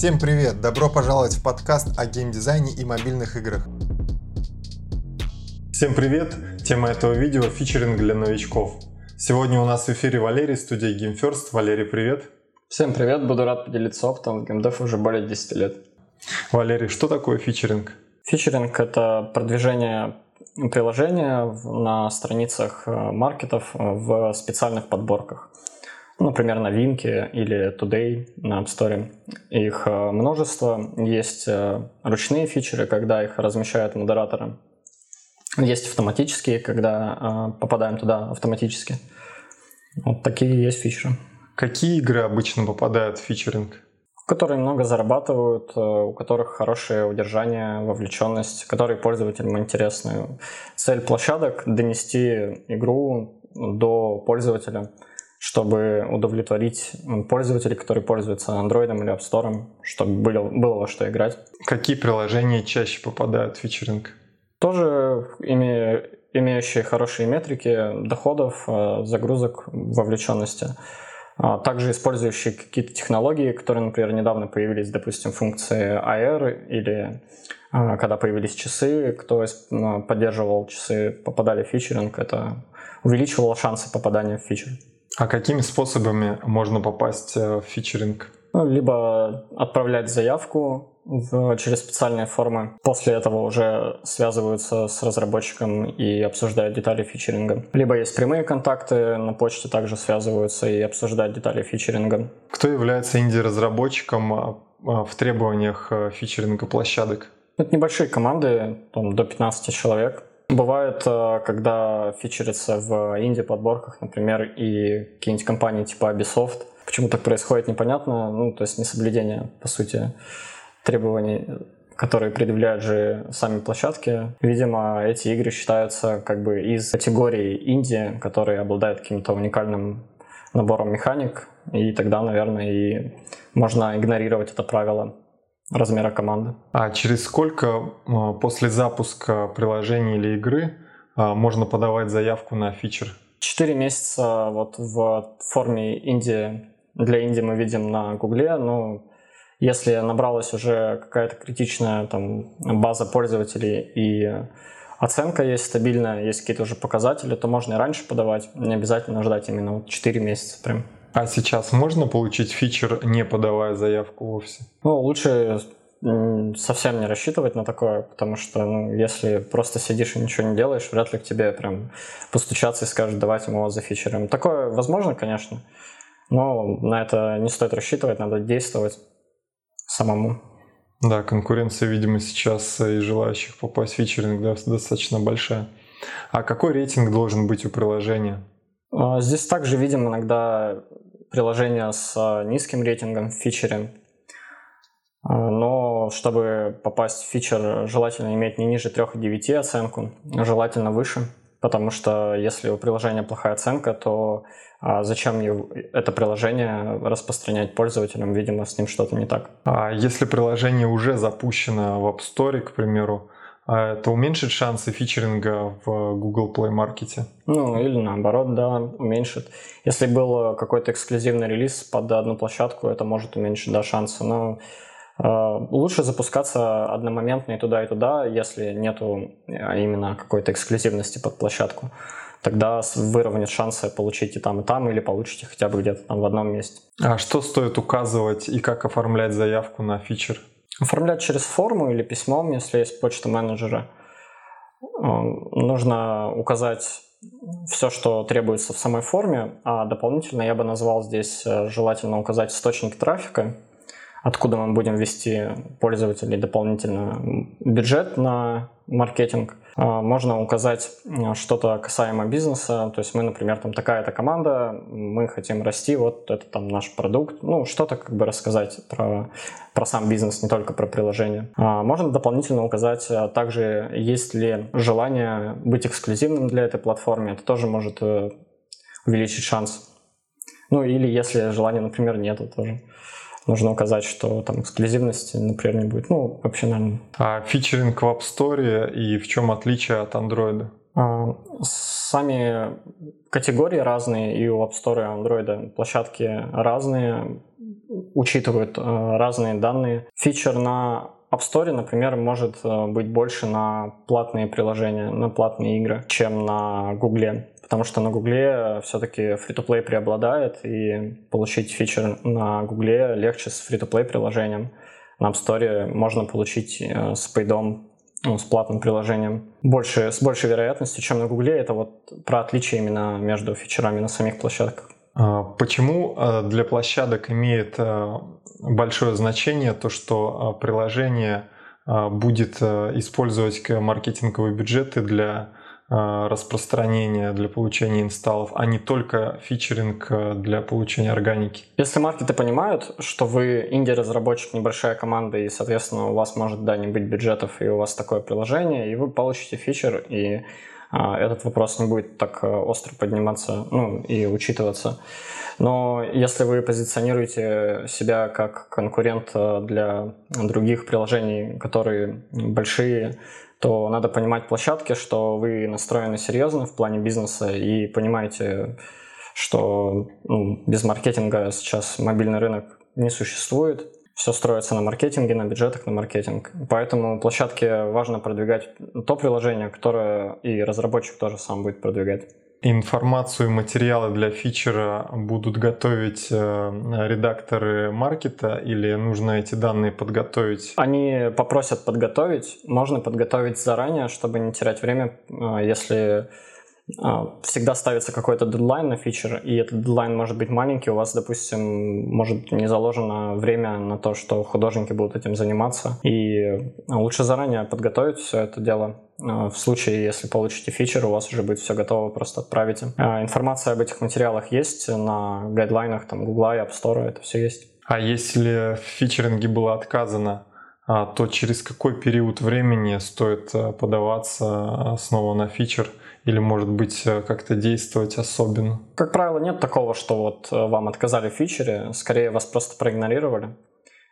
Всем привет! Добро пожаловать в подкаст о геймдизайне и мобильных играх. Всем привет! Тема этого видео – фичеринг для новичков. Сегодня у нас в эфире Валерий, студия GameFirst. Валерий, привет! Всем привет! Буду рад поделиться опытом в геймдев уже более 10 лет. Валерий, что такое фичеринг? Фичеринг — это продвижение приложения на страницах э, маркетов э, в специальных подборках например, новинки или Today на App Store. Их э, множество. Есть э, ручные фичеры, когда их размещают модераторы. Есть автоматические, когда э, попадаем туда автоматически. Вот такие есть фичеры. Какие игры обычно попадают в фичеринг? которые много зарабатывают, у которых хорошее удержание, вовлеченность, которые пользователям интересны. Цель площадок — донести игру до пользователя — чтобы удовлетворить пользователей, которые пользуются Android или App Store, чтобы было, было во что играть. Какие приложения чаще попадают в фичеринг? Тоже имея, имеющие хорошие метрики доходов, э, загрузок, вовлеченности. А также использующие какие-то технологии, которые, например, недавно появились, допустим, функции AR или а, когда появились часы, кто поддерживал часы, попадали в фичеринг, это увеличивало шансы попадания в фичер. А какими способами можно попасть э, в фичеринг? Ну, либо отправлять заявку в, через специальные формы. После этого уже связываются с разработчиком и обсуждают детали фичеринга. Либо есть прямые контакты, на почте также связываются и обсуждают детали фичеринга. Кто является инди-разработчиком а, а, в требованиях э, фичеринга площадок? Это небольшие команды, там, до 15 человек. Бывает, э, когда фичерится в инди-подборках, например, и какие-нибудь компании типа Ubisoft. Почему так происходит, непонятно. Ну, то есть несоблюдение, по сути, требований которые предъявляют же сами площадки. Видимо, эти игры считаются как бы из категории инди, которые обладают каким-то уникальным набором механик, и тогда, наверное, и можно игнорировать это правило размера команды. А через сколько а, после запуска приложения или игры а, можно подавать заявку на фичер? Четыре месяца вот в форме Индии, для Индии мы видим на Гугле, ну, если набралась уже какая-то критичная там база пользователей и оценка есть стабильная, есть какие-то уже показатели, то можно и раньше подавать, не обязательно ждать именно вот 4 месяца прям. А сейчас можно получить фичер, не подавая заявку вовсе? Ну, лучше совсем не рассчитывать на такое, потому что, ну, если просто сидишь и ничего не делаешь, вряд ли к тебе прям постучаться и скажут, давайте мы вас зафичерим. Такое возможно, конечно, но на это не стоит рассчитывать, надо действовать самому. Да, конкуренция, видимо, сейчас и желающих попасть в фичеринг да, достаточно большая. А какой рейтинг должен быть у приложения? А, здесь также видим иногда приложения с а, низким рейтингом в фичере. А, но чтобы попасть в фичер, желательно иметь не ниже 3,9 оценку, желательно выше, потому что если у приложения плохая оценка, то зачем это приложение распространять пользователям, видимо, с ним что-то не так. А если приложение уже запущено в App Store, к примеру, это уменьшит шансы фичеринга в Google Play Market? Ну, или наоборот, да, уменьшит. Если был какой-то эксклюзивный релиз под одну площадку, это может уменьшить, да, шансы. Но э, лучше запускаться одномоментно и туда, и туда, если нету а, именно какой-то эксклюзивности под площадку. Тогда выровнять шансы получить и там, и там, или получите хотя бы где-то там в одном месте. А что стоит указывать и как оформлять заявку на фичер? Оформлять через форму или письмом, если есть почта менеджера. Нужно указать все, что требуется в самой форме, а дополнительно я бы назвал здесь э, желательно указать источник трафика, откуда мы будем вести пользователей дополнительно бюджет на маркетинг. А, можно указать э, что-то касаемо бизнеса, то есть мы, например, там такая-то команда, мы хотим расти, вот это там наш продукт, ну что-то как бы рассказать про, про сам бизнес, не только про приложение. А, можно дополнительно указать а, также, есть ли желание быть эксклюзивным для этой платформы, это тоже может э, увеличить шанс. Ну или если желания, например, нету тоже нужно указать, что там эксклюзивности, например, не будет. Ну, вообще, наверное. А фичеринг в App Store и в чем отличие от Android? А, сами категории разные, и у App Store и Android площадки разные. учитывают э, разные данные. Фичер на App Store, например, может э, быть больше на платные приложения, на платные игры, чем на Гугле. Потому что на Гугле все-таки free-to-play преобладает, и получить фичер на Гугле легче с free-to-play приложением. На App Store можно получить э, с пейдом ну, с платным приложением больше, с большей вероятностью, чем на Гугле. Это вот про отличие именно между фичерами на самих площадках. А почему а, для площадок имеет а, большое значение то, что приложение будет использовать маркетинговые бюджеты для распространения, для получения инсталлов, а не только фичеринг для получения органики? Если маркеты понимают, что вы инди-разработчик, небольшая команда, и, соответственно, у вас может, да, не быть бюджетов, и у вас такое приложение, и вы получите фичер, и а, этот вопрос не будет так э, остро подниматься ну, и учитываться. Но если вы позиционируете себя как конкурент э, для других приложений, которые большие, то надо понимать площадки, что вы настроены серьезно в плане бизнеса и понимаете, что ну, без маркетинга сейчас мобильный рынок не существует все строится на маркетинге, на бюджетах на маркетинг. Поэтому площадке важно продвигать то приложение, которое и разработчик тоже сам будет продвигать. Информацию материалы для фичера будут готовить э, редакторы маркета или нужно эти данные подготовить? Они попросят подготовить. Можно подготовить заранее, чтобы не терять время, э, если всегда ставится какой-то дедлайн на фичер, и этот дедлайн может быть маленький, у вас, допустим, может не заложено время на то, что художники будут этим заниматься, и лучше заранее подготовить все это дело. А, в случае, если получите фичер, у вас уже будет все готово, просто отправите. А, информация об этих материалах есть на гайдлайнах там, Google и App Store, это все есть. А если в фичеринге было отказано, то через какой период времени стоит подаваться снова на фичер? Или, может быть, э, как-то действовать особенно? Как правило, нет такого, что вот э, вам отказали в фичере, скорее вас просто проигнорировали.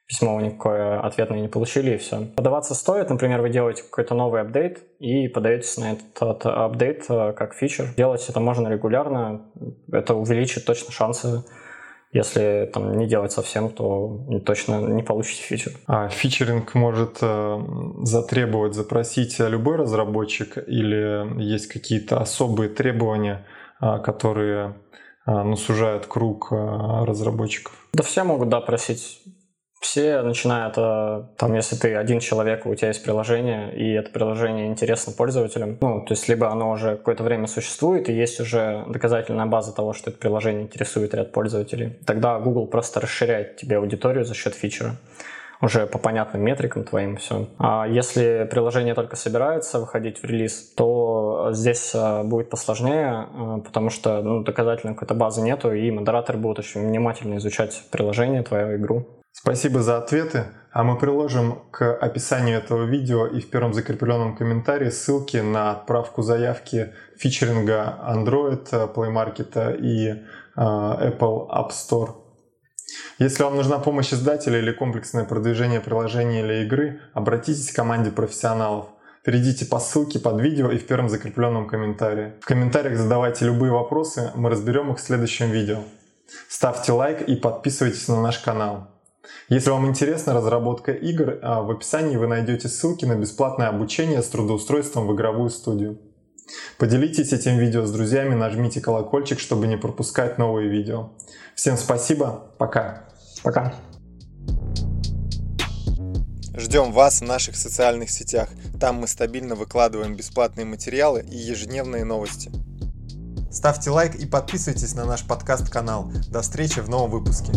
Письмо вы никакое ответное не получили, и все. Подаваться стоит, например, вы делаете какой-то новый апдейт и подаетесь на этот апдейт э, как фичер. Делать это можно регулярно, это увеличит точно шансы если там не делать совсем, то точно не получите фичер. А фичеринг может э, затребовать, запросить любой разработчик или есть какие-то особые требования, э, которые э, ну, сужают круг э, разработчиков? Да все могут, да, просить все начинают, э, там, если ты один человек, у тебя есть приложение, и это приложение интересно пользователям, ну, то есть либо оно уже какое-то время существует, и есть уже доказательная база того, что это приложение интересует ряд пользователей, тогда Google просто расширяет тебе аудиторию за счет фичера уже по понятным метрикам твоим все. А если приложение только собирается выходить в релиз, то здесь э, будет посложнее, э, потому что ну, доказательной какой-то базы нету, и модератор будет очень внимательно изучать приложение, твою игру. Спасибо за ответы, а мы приложим к описанию этого видео и в первом закрепленном комментарии ссылки на отправку заявки фичеринга Android, Play Market и э, Apple App Store. Если вам нужна помощь издателя или комплексное продвижение приложения или игры, обратитесь к команде профессионалов. Перейдите по ссылке под видео и в первом закрепленном комментарии. В комментариях задавайте любые вопросы, мы разберем их в следующем видео. Ставьте лайк и подписывайтесь на наш канал. Если вам интересна разработка игр, а, в описании вы найдете ссылки на бесплатное обучение с трудоустройством в игровую студию. Поделитесь этим видео с друзьями, нажмите колокольчик, чтобы не пропускать новые видео. Всем спасибо, пока. Пока. Ждем вас в наших социальных сетях. Там мы стабильно выкладываем бесплатные материалы и ежедневные новости. Ставьте лайк и подписывайтесь на наш подкаст-канал. До встречи в новом выпуске.